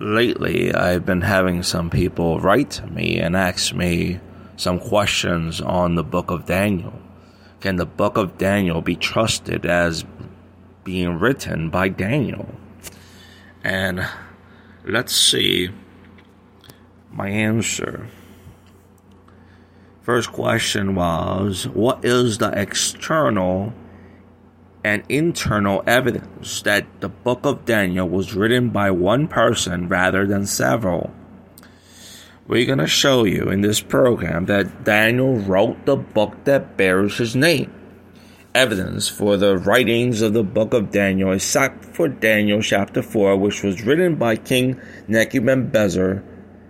Lately, I've been having some people write to me and ask me some questions on the book of Daniel. Can the book of Daniel be trusted as being written by Daniel? And let's see my answer. First question was What is the external and internal evidence that the book of Daniel was written by one person rather than several? We're going to show you in this program that Daniel wrote the book that bears his name evidence for the writings of the book of Daniel, is except for Daniel chapter 4, which was written by King Nebuchadnezzar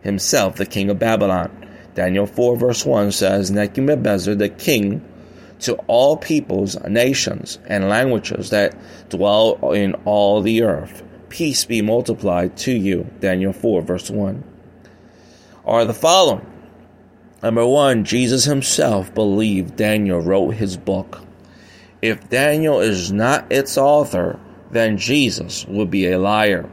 himself, the king of Babylon. Daniel 4, verse 1 says, Nebuchadnezzar, the king, to all peoples, nations, and languages that dwell in all the earth. Peace be multiplied to you. Daniel 4, verse 1. Are the following. Number one, Jesus himself believed Daniel wrote his book. If Daniel is not its author, then Jesus would be a liar.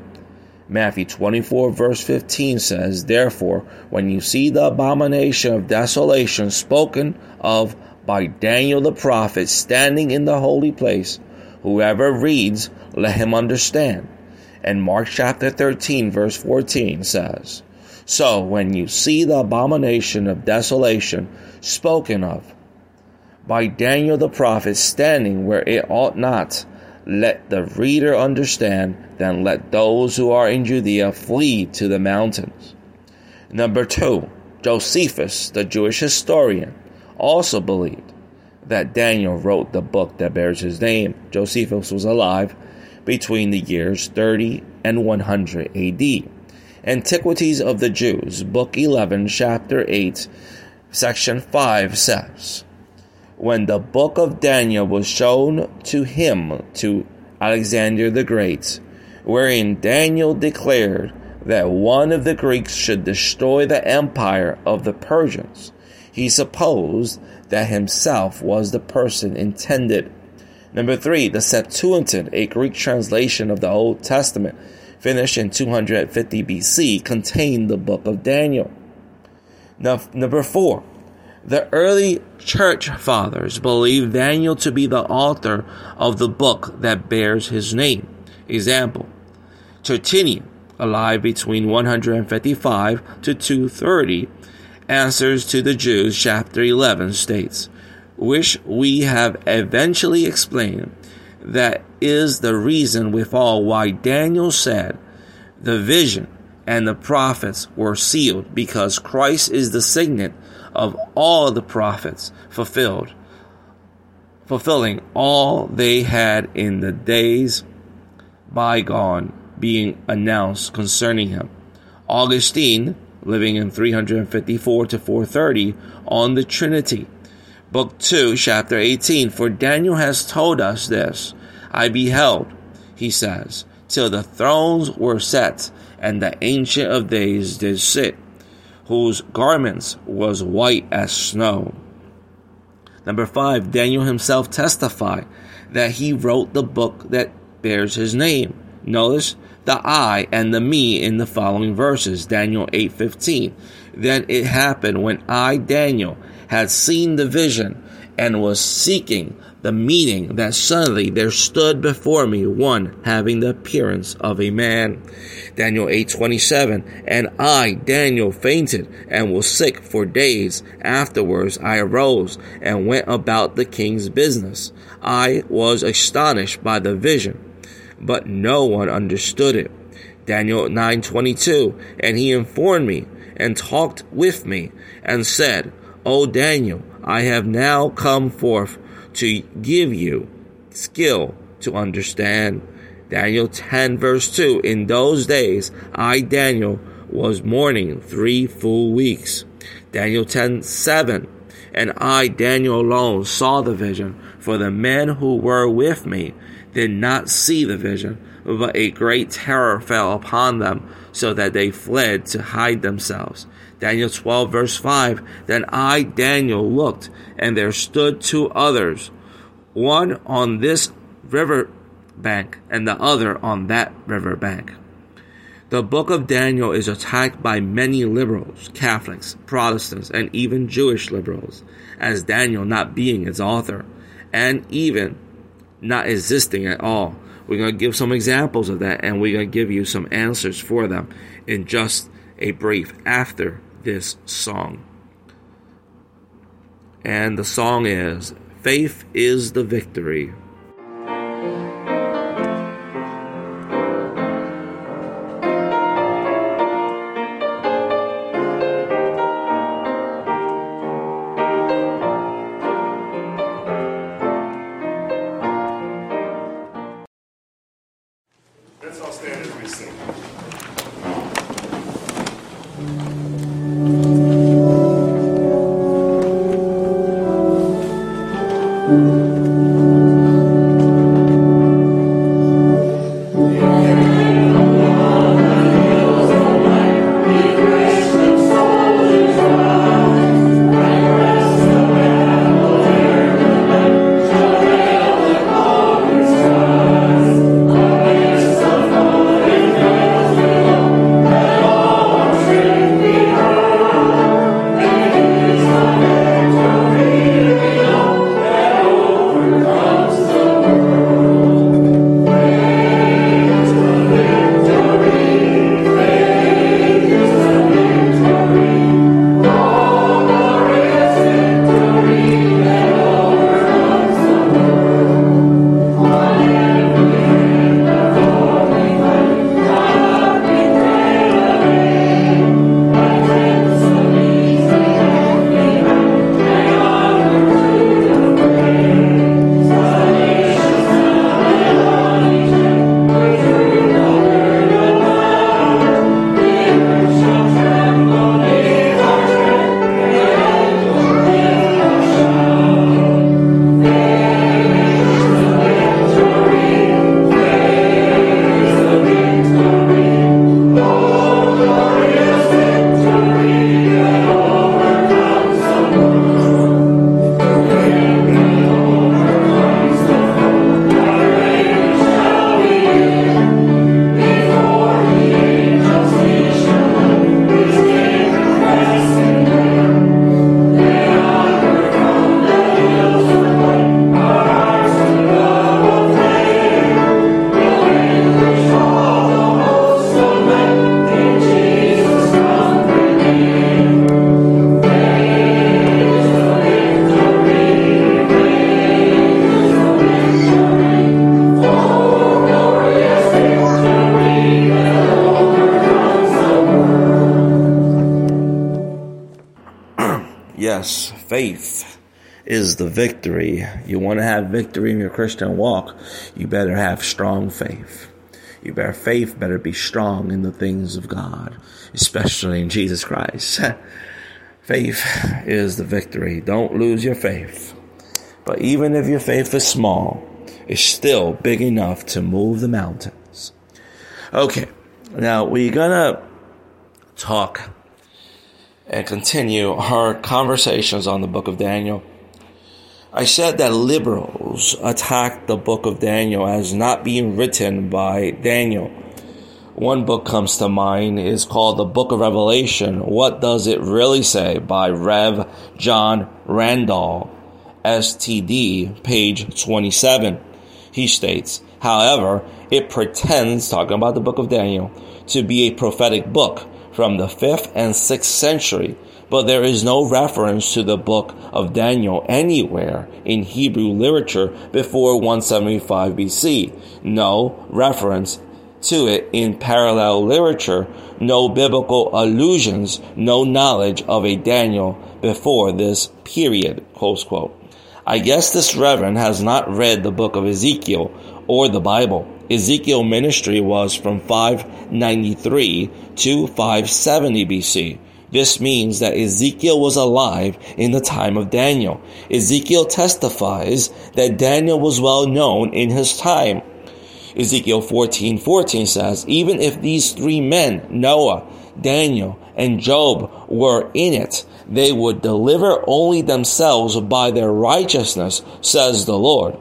Matthew 24, verse 15 says, Therefore, when you see the abomination of desolation spoken of by Daniel the prophet standing in the holy place, whoever reads, let him understand. And Mark chapter 13, verse 14 says, So when you see the abomination of desolation spoken of, by Daniel the prophet standing where it ought not. Let the reader understand, then let those who are in Judea flee to the mountains. Number two, Josephus, the Jewish historian, also believed that Daniel wrote the book that bears his name. Josephus was alive between the years 30 and 100 AD. Antiquities of the Jews, Book 11, Chapter 8, Section 5 says, when the book of Daniel was shown to him, to Alexander the Great, wherein Daniel declared that one of the Greeks should destroy the empire of the Persians, he supposed that himself was the person intended. Number three, the Septuagint, a Greek translation of the Old Testament, finished in 250 BC, contained the book of Daniel. Now, number four, the early church fathers believed Daniel to be the author of the book that bears his name. Example Tertullian, alive between 155 to 230, answers to the Jews, chapter 11 states, which we have eventually explained, that is the reason withal why Daniel said, the vision and the prophets were sealed, because Christ is the signet of all the prophets fulfilled, fulfilling all they had in the days bygone being announced concerning him. Augustine, living in 354 to 430, on the Trinity. Book 2, chapter 18. For Daniel has told us this I beheld, he says, till the thrones were set, and the Ancient of Days did sit whose garments was white as snow. Number five, Daniel himself testified that he wrote the book that bears his name. Notice the I and the me in the following verses, Daniel 8:15. Then it happened when I, Daniel, had seen the vision and was seeking the meaning that suddenly there stood before me one having the appearance of a man. Daniel 8:27 And I Daniel fainted and was sick for days afterwards I arose and went about the king's business I was astonished by the vision but no one understood it Daniel 9:22 And he informed me and talked with me and said O Daniel I have now come forth to give you skill to understand Daniel 10 verse 2, in those days I, Daniel, was mourning three full weeks. Daniel 10 7, and I, Daniel alone, saw the vision, for the men who were with me did not see the vision, but a great terror fell upon them, so that they fled to hide themselves. Daniel 12 verse 5, then I, Daniel, looked, and there stood two others, one on this river bank and the other on that river bank. The book of Daniel is attacked by many liberals, Catholics, Protestants, and even Jewish liberals, as Daniel not being its author, and even not existing at all. We're going to give some examples of that, and we're going to give you some answers for them in just a brief after this song. And the song is Faith is the Victory. Yes, faith is the victory. You want to have victory in your Christian walk, you better have strong faith. You better faith better be strong in the things of God, especially in Jesus Christ. faith is the victory. Don't lose your faith. But even if your faith is small, it's still big enough to move the mountains. Okay, now we're gonna talk and continue our conversations on the book of Daniel. I said that liberals attack the book of Daniel as not being written by Daniel. One book comes to mind is called the Book of Revelation. What does it really say? By Rev. John Randall, STD, page 27. He states, however, it pretends, talking about the book of Daniel, to be a prophetic book from the 5th and 6th century, but there is no reference to the book of Daniel anywhere in Hebrew literature before 175 BC. No reference to it in parallel literature, no biblical allusions, no knowledge of a Daniel before this period. Close quote. I guess this reverend has not read the book of Ezekiel or the Bible. Ezekiel ministry was from 593 to 570 BC. This means that Ezekiel was alive in the time of Daniel. Ezekiel testifies that Daniel was well known in his time. Ezekiel 14 14 says, Even if these three men, Noah, Daniel, and Job, were in it, they would deliver only themselves by their righteousness, says the Lord.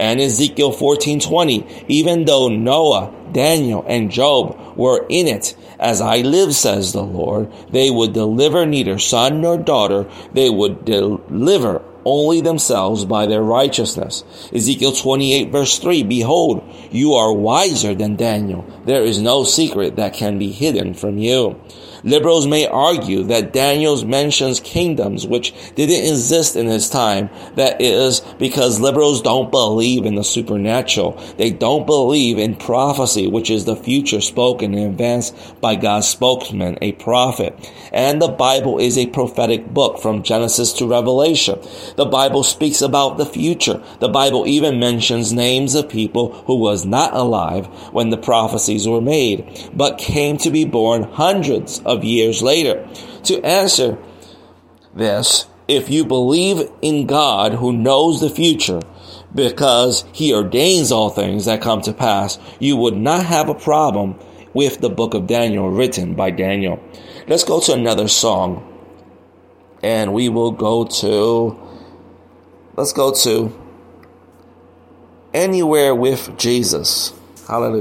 And Ezekiel 14:20, even though Noah, Daniel, and Job were in it, as I live, says the Lord, they would deliver neither son nor daughter, they would deliver only themselves by their righteousness. Ezekiel 28 verse 3, Behold, you are wiser than Daniel. There is no secret that can be hidden from you. Liberals may argue that Daniel's mentions kingdoms which didn't exist in his time. That is because liberals don't believe in the supernatural. They don't believe in prophecy, which is the future spoken in advance by God's spokesman, a prophet. And the Bible is a prophetic book from Genesis to Revelation. The Bible speaks about the future. The Bible even mentions names of people who was not alive when the prophecies were made, but came to be born hundreds of years later. To answer this, if you believe in God who knows the future, because he ordains all things that come to pass, you would not have a problem with the book of Daniel written by Daniel. Let's go to another song. And we will go to, let's go to Anywhere with Jesus. Hallelujah.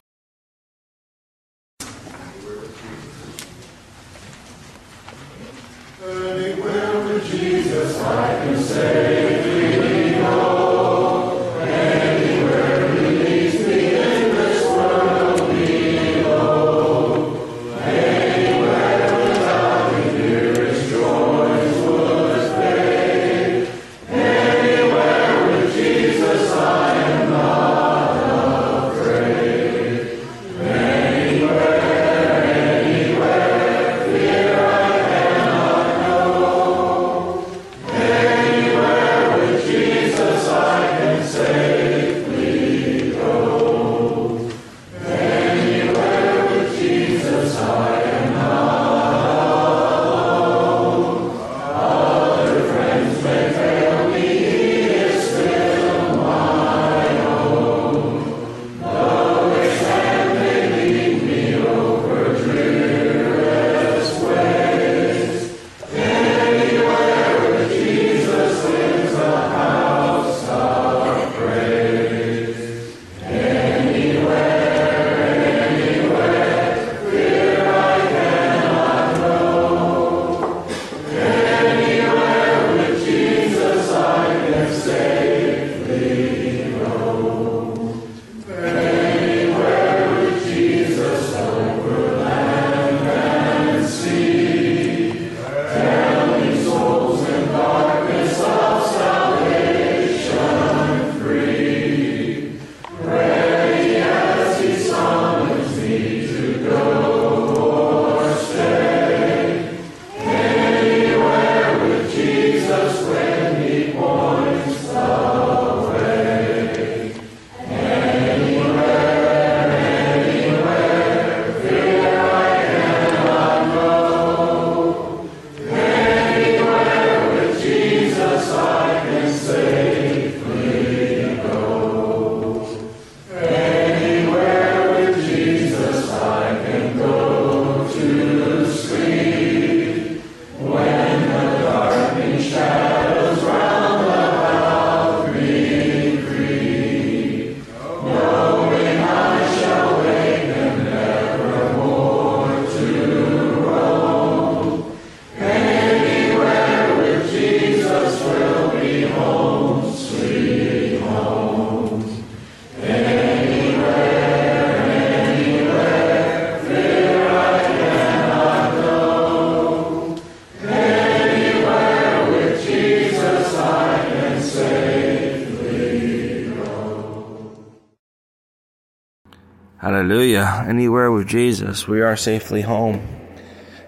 Anywhere with Jesus, we are safely home.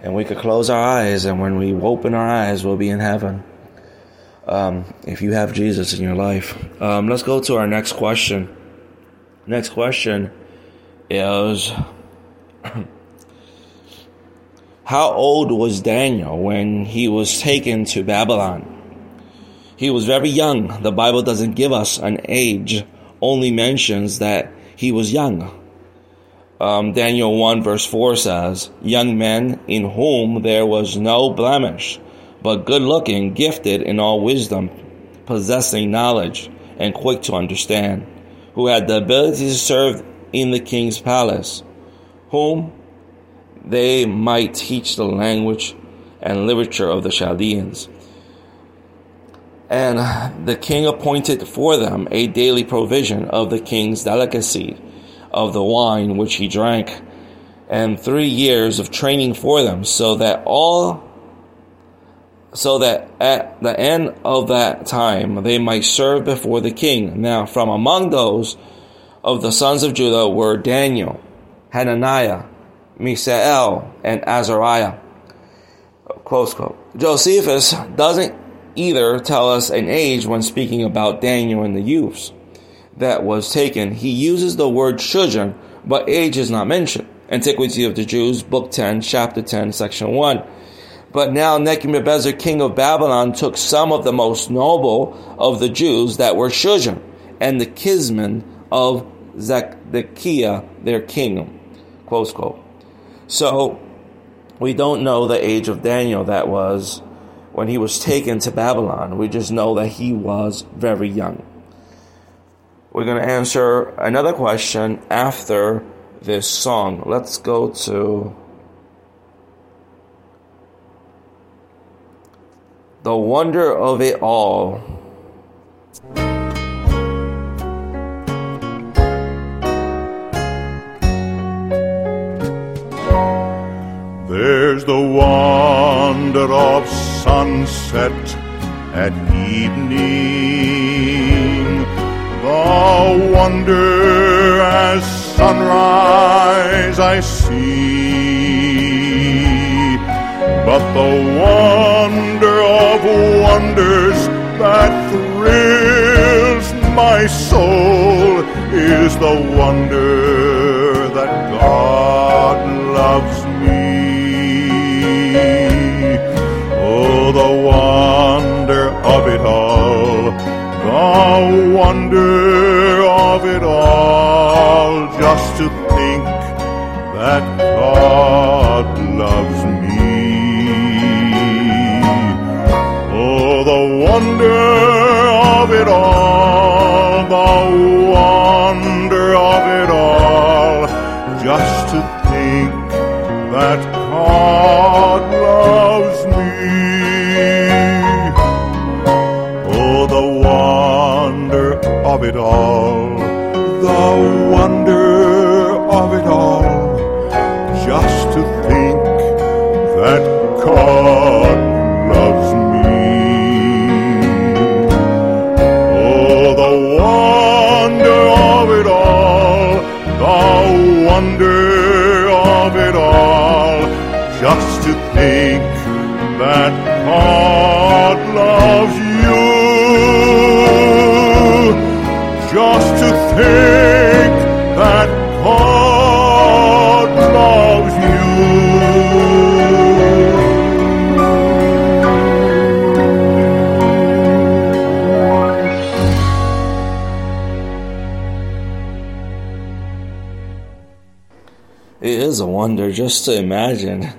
And we could close our eyes, and when we open our eyes, we'll be in heaven. Um, if you have Jesus in your life. Um, let's go to our next question. Next question is how old was Daniel when he was taken to Babylon? He was very young. The Bible doesn't give us an age, only mentions that he was young. Um, Daniel 1 verse 4 says, Young men in whom there was no blemish, but good looking, gifted in all wisdom, possessing knowledge, and quick to understand, who had the ability to serve in the king's palace, whom they might teach the language and literature of the Chaldeans. And the king appointed for them a daily provision of the king's delicacy of the wine which he drank, and three years of training for them, so that all so that at the end of that time they might serve before the king. Now, from among those of the sons of Judah were Daniel, Hananiah, Mishael, and Azariah. Close quote. Josephus doesn't either tell us an age when speaking about Daniel and the youths that was taken. He uses the word children, but age is not mentioned. Antiquity of the Jews, Book 10, Chapter 10, Section 1. But now Nebuchadnezzar, king of Babylon, took some of the most noble of the Jews that were children, and the kinsmen of Zedekiah, their king. Close quote. So, we don't know the age of Daniel that was when he was taken to Babylon. We just know that he was very young. We're going to answer another question after this song. Let's go to The Wonder of It All. There's the wonder of sunset at evening the wonder as sunrise I see, but the wonder of wonders that thrills my soul is the wonder wonder of it all, just to think that God loves me. Oh, the wonder of it all, the wonder of it all, just to think that God it all, just to imagine.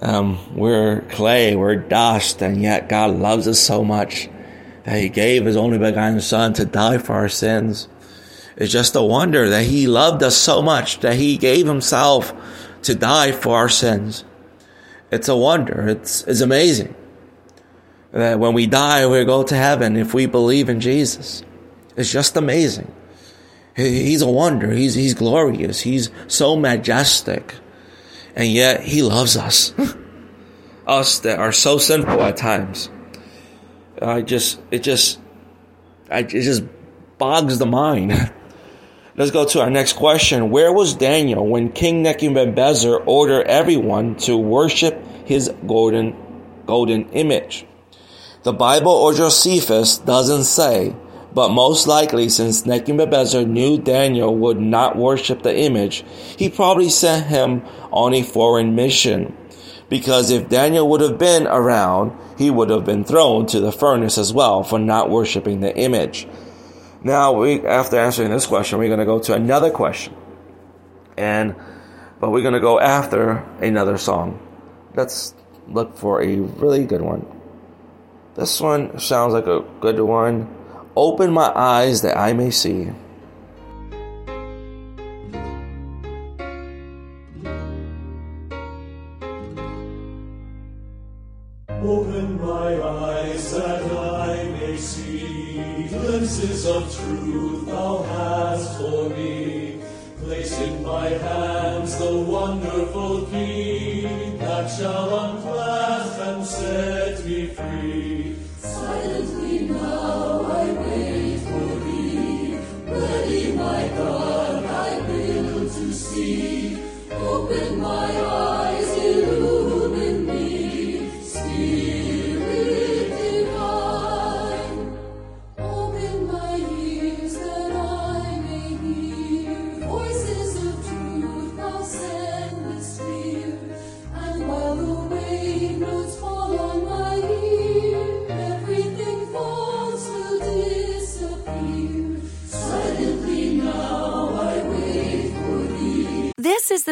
Um, we're clay, we're dust, and yet God loves us so much that He gave His only begotten Son to die for our sins. It's just a wonder that He loved us so much that He gave Himself to die for our sins. It's a wonder. It's, it's amazing that when we die, we go to heaven if we believe in Jesus. It's just amazing. He's a wonder. He's, he's glorious. He's so majestic. And yet he loves us. us that are so sinful at times. I just, it just, I, it just bogs the mind. Let's go to our next question. Where was Daniel when King Nebuchadnezzar ordered everyone to worship his golden, golden image? The Bible or Josephus doesn't say, But most likely, since Nebuchadnezzar knew Daniel would not worship the image, he probably sent him on a foreign mission. Because if Daniel would have been around, he would have been thrown to the furnace as well for not worshiping the image. Now, we, after answering this question, we're going to go to another question. And, but we're going to go after another song. Let's look for a really good one. This one sounds like a good one. Open my eyes that I may see. Open my eyes that I may see glimpses of truth thou hast for me. Place in my hands the wonderful key that shall unclasp and set me free. Silently now Open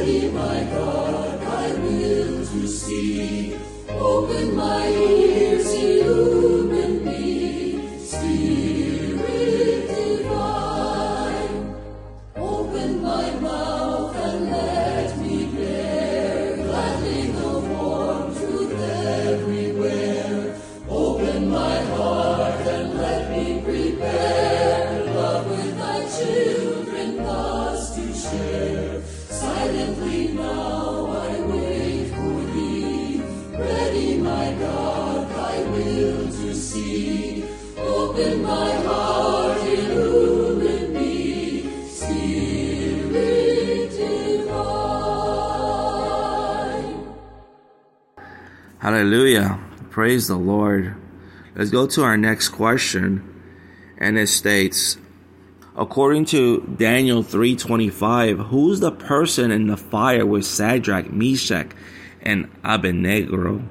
Ready, my God, I will to see. Open my ears, Hallelujah. Praise the Lord. Let's go to our next question. And it states, according to Daniel 3:25, who's the person in the fire with Shadrach, Meshach, and Abednego?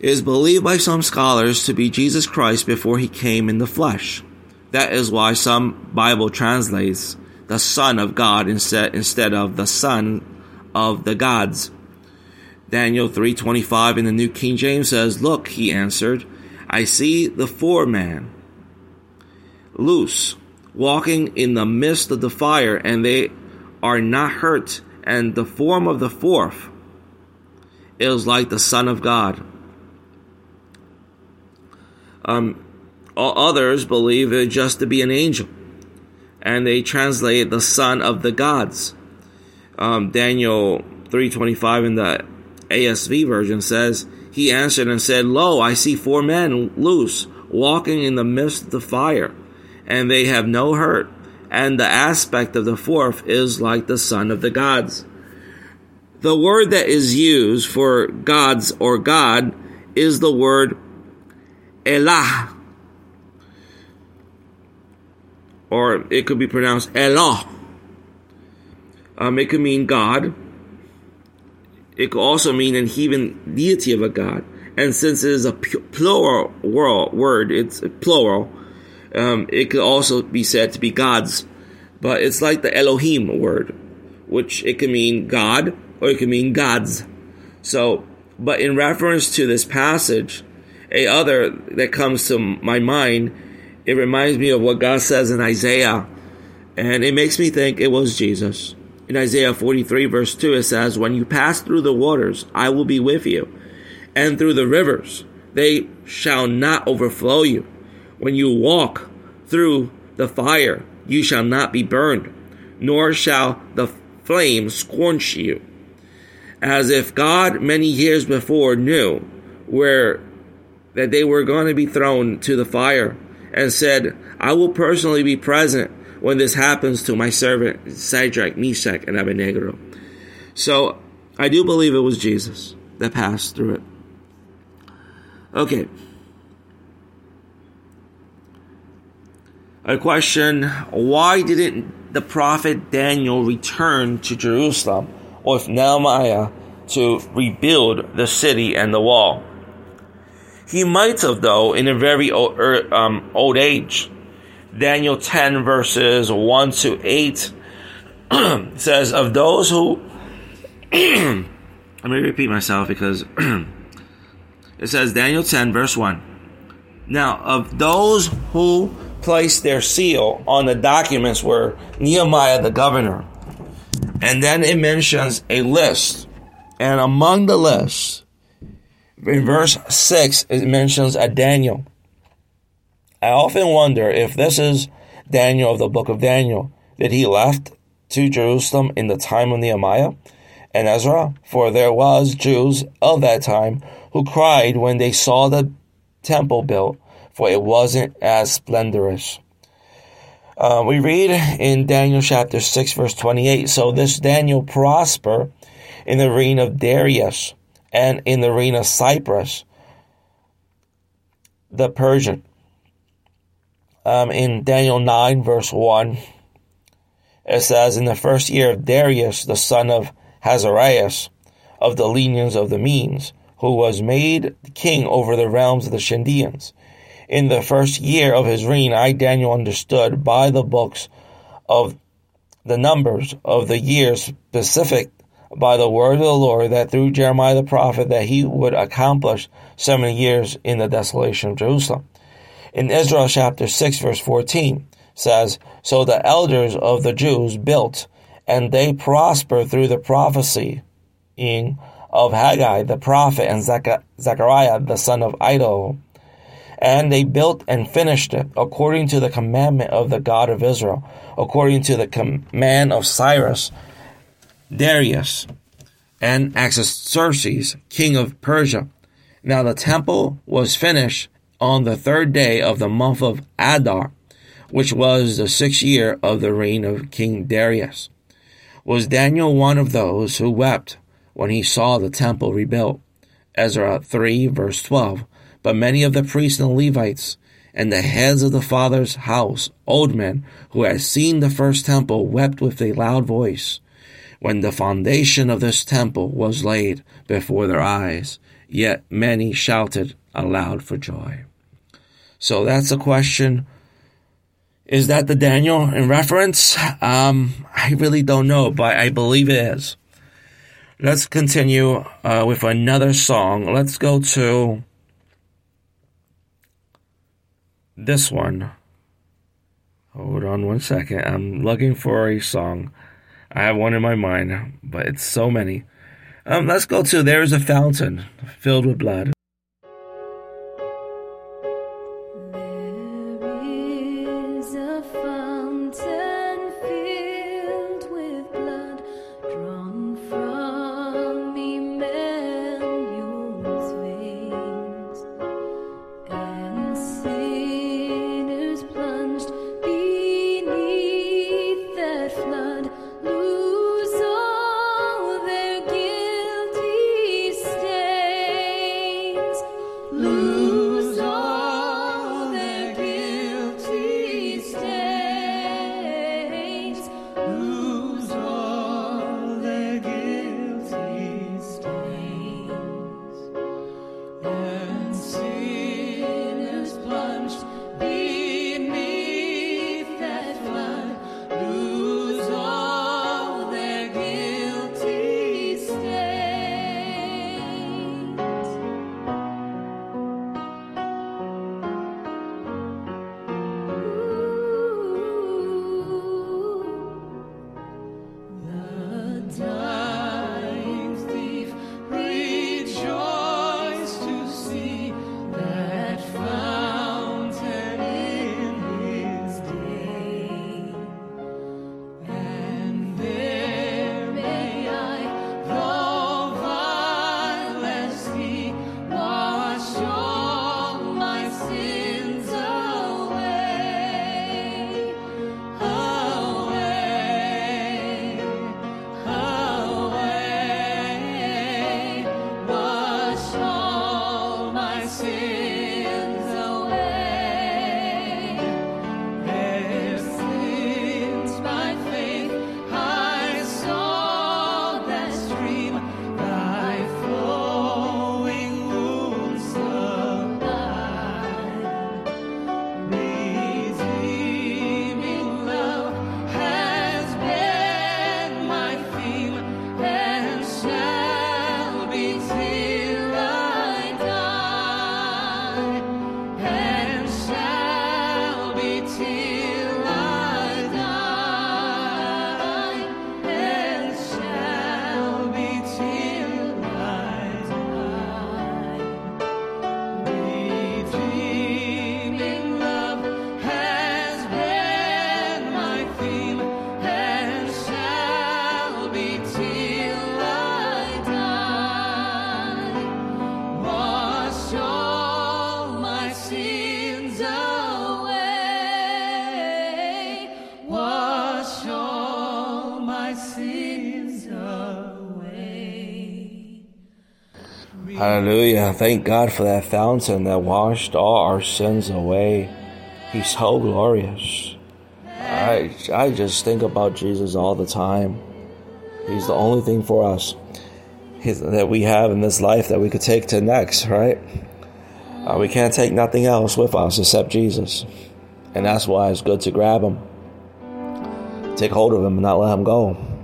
It is believed by some scholars to be Jesus Christ before he came in the flesh. That is why some Bible translates the Son of God instead instead of the Son of the gods. Daniel 3:25 in the New King James says, "Look," he answered, "I see the four foreman loose, walking in the midst of the fire, and they are not hurt, and the form of the fourth is like the Son of God." Um, others believe it just to be an angel, and they translate the Son of the gods. Um, Daniel 3:25 in the ASV version says, He answered and said, Lo, I see four men loose, walking in the midst of the fire, and they have no hurt, and the aspect of the fourth is like the son of the gods. The word that is used for gods or God is the word Elah, or it could be pronounced Elah. Um, it could mean God. It could also mean an heathen deity of a god. And since it is a plural word, it's plural, Um, it could also be said to be God's, but it's like the Elohim word, which it can mean God or it can mean gods. So, but in reference to this passage, a other that comes to my mind, it reminds me of what God says in Isaiah, and it makes me think it was Jesus. In Isaiah 43 verse 2, it says, When you pass through the waters, I will be with you, and through the rivers, they shall not overflow you. When you walk through the fire, you shall not be burned, nor shall the flame scorch you. As if God many years before knew where that they were going to be thrown to the fire and said, I will personally be present when this happens to my servant Shadrach, Meshach, and Abednego. So I do believe it was Jesus that passed through it. Okay. A question Why didn't the prophet Daniel return to Jerusalem with Nehemiah to rebuild the city and the wall? He might have, though, in a very old, er, um, old age. Daniel 10, verses 1 to 8 says, Of those who. let me repeat myself because it says, Daniel 10, verse 1. Now, of those who placed their seal on the documents were Nehemiah the governor. And then it mentions a list. And among the list, in verse 6, it mentions a Daniel. I often wonder if this is Daniel of the book of Daniel. Did he left to Jerusalem in the time of Nehemiah and Ezra? For there was Jews of that time who cried when they saw the temple built, for it wasn't as splendorous. Uh, we read in Daniel chapter 6, verse 28 So this Daniel prospered in the reign of Darius and in the reign of Cyrus, the Persian. Um, in Daniel 9, verse 1, it says, In the first year of Darius, the son of Ahasuerus, of the lineage of the Medes, who was made king over the realms of the Chaldeans. In the first year of his reign, I, Daniel, understood by the books of the numbers of the years specific by the word of the Lord that through Jeremiah the prophet that he would accomplish seventy years in the desolation of Jerusalem. In Ezra chapter 6 verse 14 says, So the elders of the Jews built, and they prospered through the prophecy of Haggai the prophet and Zechariah the son of Iddo. And they built and finished it according to the commandment of the God of Israel, according to the command of Cyrus Darius and Artaxerxes, king of Persia. Now the temple was finished on the third day of the month of Adar, which was the sixth year of the reign of King Darius. Was Daniel one of those who wept when he saw the temple rebuilt? Ezra 3 verse 12. But many of the priests and Levites and the heads of the father's house, old men who had seen the first temple, wept with a loud voice when the foundation of this temple was laid before their eyes, yet many shouted aloud for joy. So that's the question. Is that the Daniel in reference? Um, I really don't know, but I believe it is. Let's continue uh, with another song. Let's go to this one. Hold on one second. I'm looking for a song. I have one in my mind, but it's so many. Um, let's go to There is a Fountain Filled with Blood. Hallelujah. Thank God for that fountain that washed all our sins away. He's so glorious. I, I just think about Jesus all the time. He's the only thing for us that we have in this life that we could take to next, right? Uh, we can't take nothing else with us except Jesus. And that's why it's good to grab him, take hold of him, and not let him go.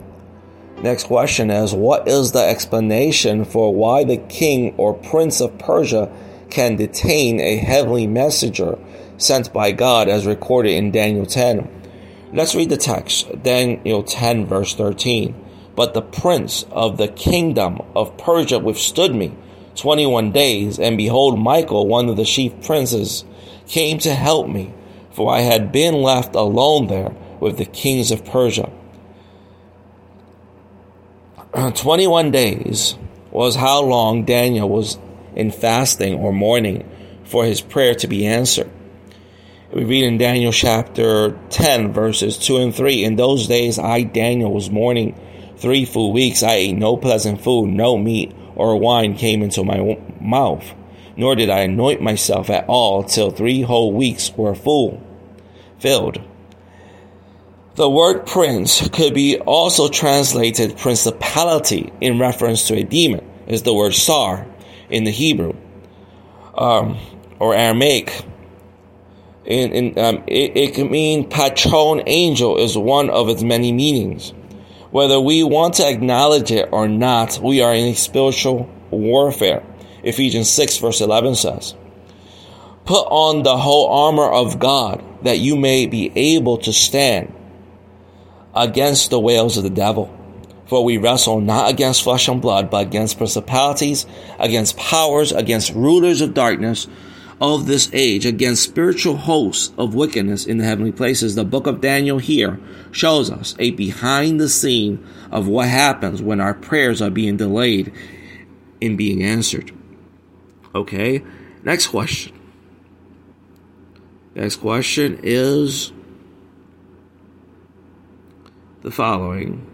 Next question is What is the explanation for why the king or prince of Persia can detain a heavenly messenger sent by God as recorded in Daniel 10? Let's read the text. Daniel 10, verse 13. But the prince of the kingdom of Persia withstood me 21 days, and behold, Michael, one of the chief princes, came to help me, for I had been left alone there with the kings of Persia. 21 days was how long Daniel was in fasting or mourning for his prayer to be answered. We read in Daniel chapter 10, verses 2 and 3 In those days, I, Daniel, was mourning three full weeks. I ate no pleasant food, no meat or wine came into my mouth, nor did I anoint myself at all till three whole weeks were full, filled. The word prince could be also translated principality in reference to a demon, is the word sar in the Hebrew um, or Aramaic. In, in, um, it, it can mean patron angel is one of its many meanings. Whether we want to acknowledge it or not, we are in a spiritual warfare. Ephesians 6 verse 11 says, Put on the whole armor of God that you may be able to stand against the wiles of the devil. For we wrestle not against flesh and blood, but against principalities, against powers, against rulers of darkness of this age, against spiritual hosts of wickedness in the heavenly places. The book of Daniel here shows us a behind the scene of what happens when our prayers are being delayed in being answered. Okay, next question. Next question is the following.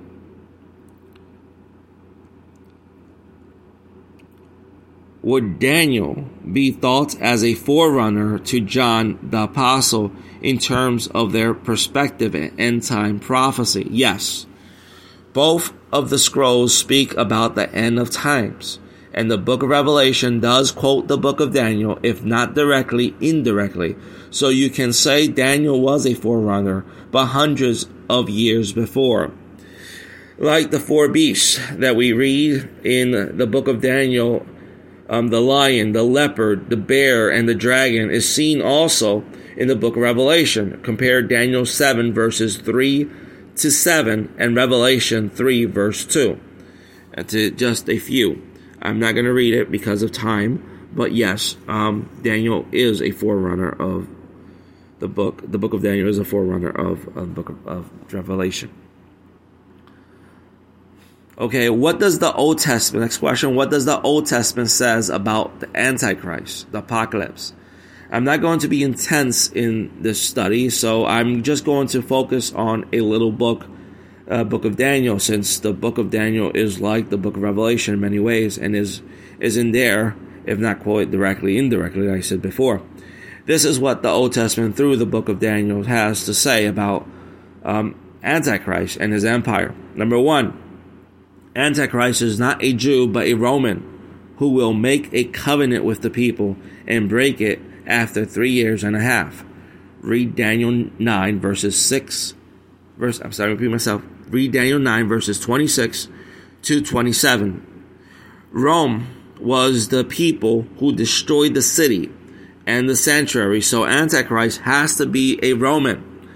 Would Daniel be thought as a forerunner to John the Apostle in terms of their perspective and end time prophecy? Yes. Both of the scrolls speak about the end of times, and the book of Revelation does quote the book of Daniel, if not directly, indirectly. So you can say Daniel was a forerunner, but hundreds of years before. Like the four beasts that we read in the book of Daniel, um, the lion, the leopard, the bear, and the dragon is seen also in the book of Revelation. Compare Daniel 7 verses 3 to 7 and Revelation 3 verse 2. to just a few. I'm not going to read it because of time, but yes, um, Daniel is a forerunner of the book. The book of Daniel is a forerunner of, the book of, of Revelation. Okay, what does the Old Testament, next question, what does the Old Testament says about the Antichrist, the apocalypse? I'm not going to be intense in this study, so I'm just going to focus on a little book, uh, book of Daniel, since the book of Daniel is like the book of Revelation in many ways and is, is in there, if not quoted directly, indirectly, like I said before. This is what the Old Testament through the book of Daniel has to say about um, Antichrist and his empire. Number one, Antichrist is not a Jew, but a Roman who will make a covenant with the people and break it after three years and a half. Read Daniel 9, verses 6. Verse, I'm sorry, repeat myself. Read Daniel 9, verses 26 to 27. Rome was the people who destroyed the city and the sanctuary, so Antichrist has to be a Roman.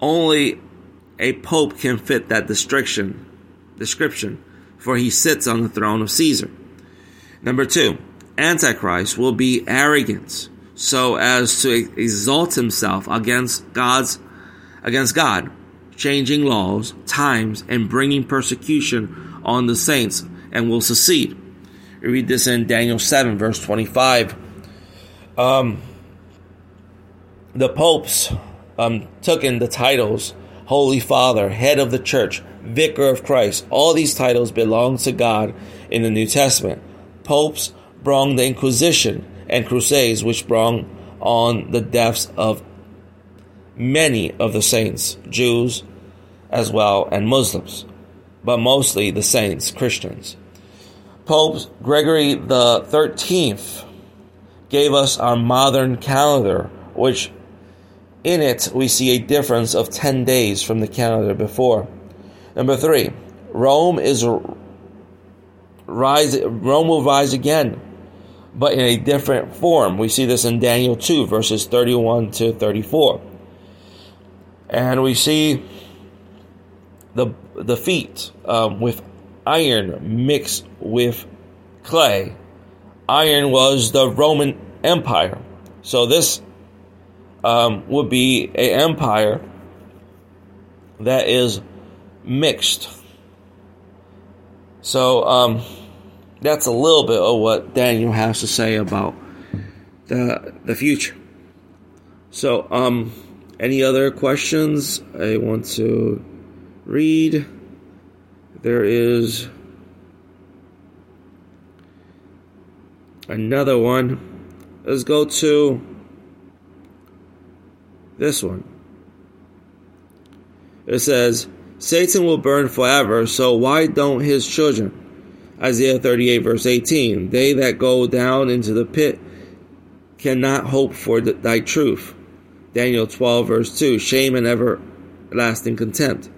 Only a pope can fit that description description, for he sits on the throne of Caesar. Number two, Antichrist will be arrogant, so as to exalt himself against God's against God, changing laws, times, and bringing persecution on the saints, and will succeed. We read this in Daniel 7, verse 25. Um, the popes um, took in the titles Holy Father, Head of the Church, Vicar of Christ. All these titles belong to God in the New Testament. Popes brought the Inquisition and Crusades, which brought on the deaths of many of the saints, Jews as well, and Muslims, but mostly the saints, Christians. Pope Gregory the Thirteenth gave us our modern calendar, which in it we see a difference of 10 days from the calendar before. Number three, Rome is rise Rome will rise again, but in a different form. We see this in Daniel 2, verses 31 to 34. And we see the the feet um, with iron mixed with clay. Iron was the Roman Empire, so this um, would be an empire that is mixed. So um, that's a little bit of what Daniel has to say about the the future. So, um, any other questions? I want to read. There is another one. Let's go to this one. It says, Satan will burn forever, so why don't his children? Isaiah 38, verse 18. They that go down into the pit cannot hope for thy truth. Daniel 12, verse 2. Shame and everlasting contempt.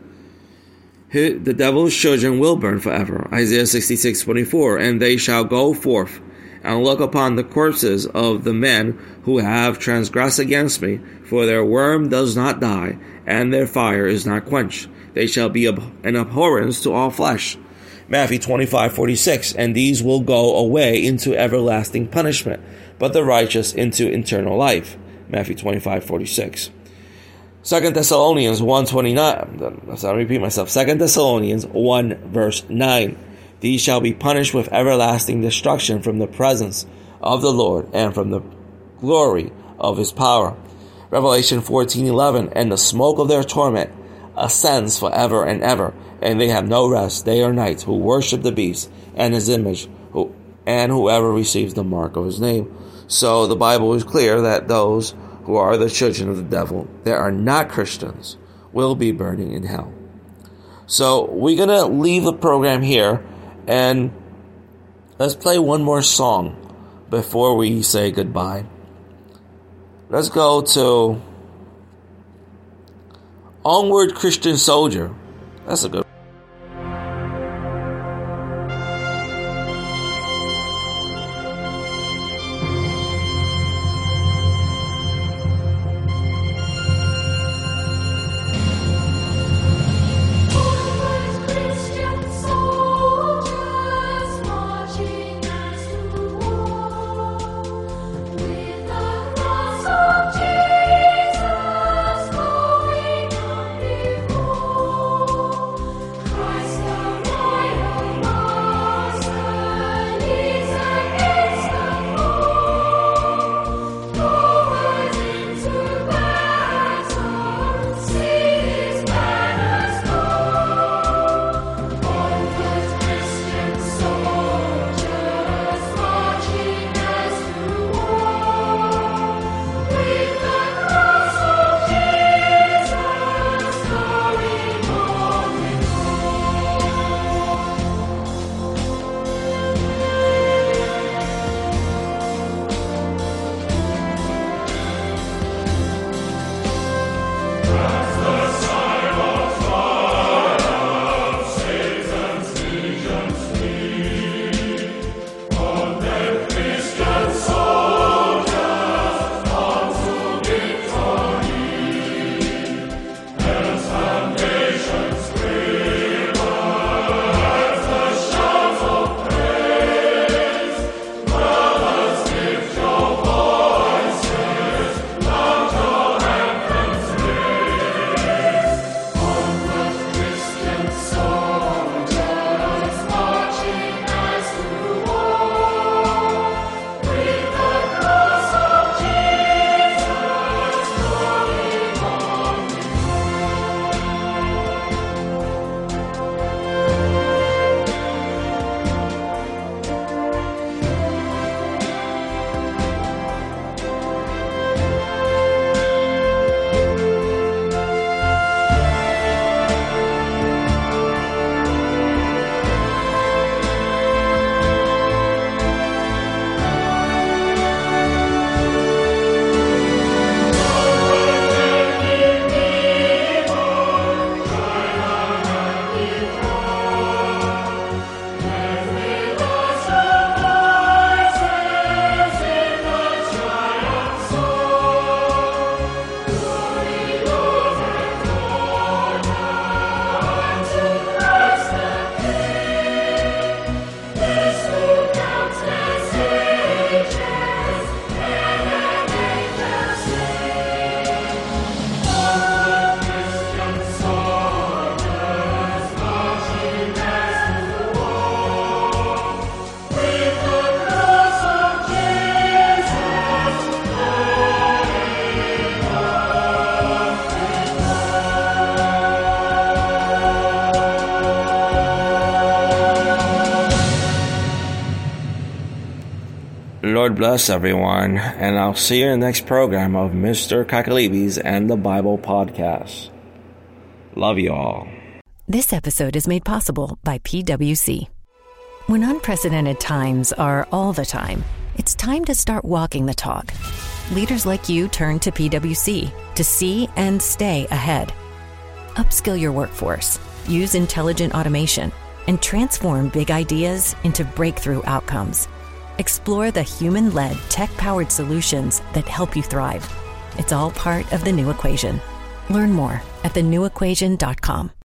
The devil's children will burn forever. Isaiah 66, 24. And they shall go forth and look upon the corpses of the men who have transgressed against me, for their worm does not die, and their fire is not quenched. They shall be an abhorrence to all flesh. Matthew 25, 46. And these will go away into everlasting punishment, but the righteous into eternal life. Matthew 25, 46. Second Thessalonians 1.29. Let's not repeat myself. Second Thessalonians 1 verse 9. These shall be punished with everlasting destruction from the presence of the Lord and from the glory of his power. Revelation 14:11 and the smoke of their torment ascends forever and ever and they have no rest day or night who worship the beast and his image who, and whoever receives the mark of his name. So the Bible is clear that those who are the children of the devil that are not Christians will be burning in hell. So we're going to leave the program here and let's play one more song before we say goodbye. Let's go to Onward Christian Soldier. That's a good Lord bless everyone, and I'll see you in the next program of Mr. Kakoulides and the Bible Podcast. Love you all. This episode is made possible by PWC. When unprecedented times are all the time, it's time to start walking the talk. Leaders like you turn to PWC to see and stay ahead. Upskill your workforce, use intelligent automation, and transform big ideas into breakthrough outcomes. Explore the human led, tech powered solutions that help you thrive. It's all part of the new equation. Learn more at thenewequation.com.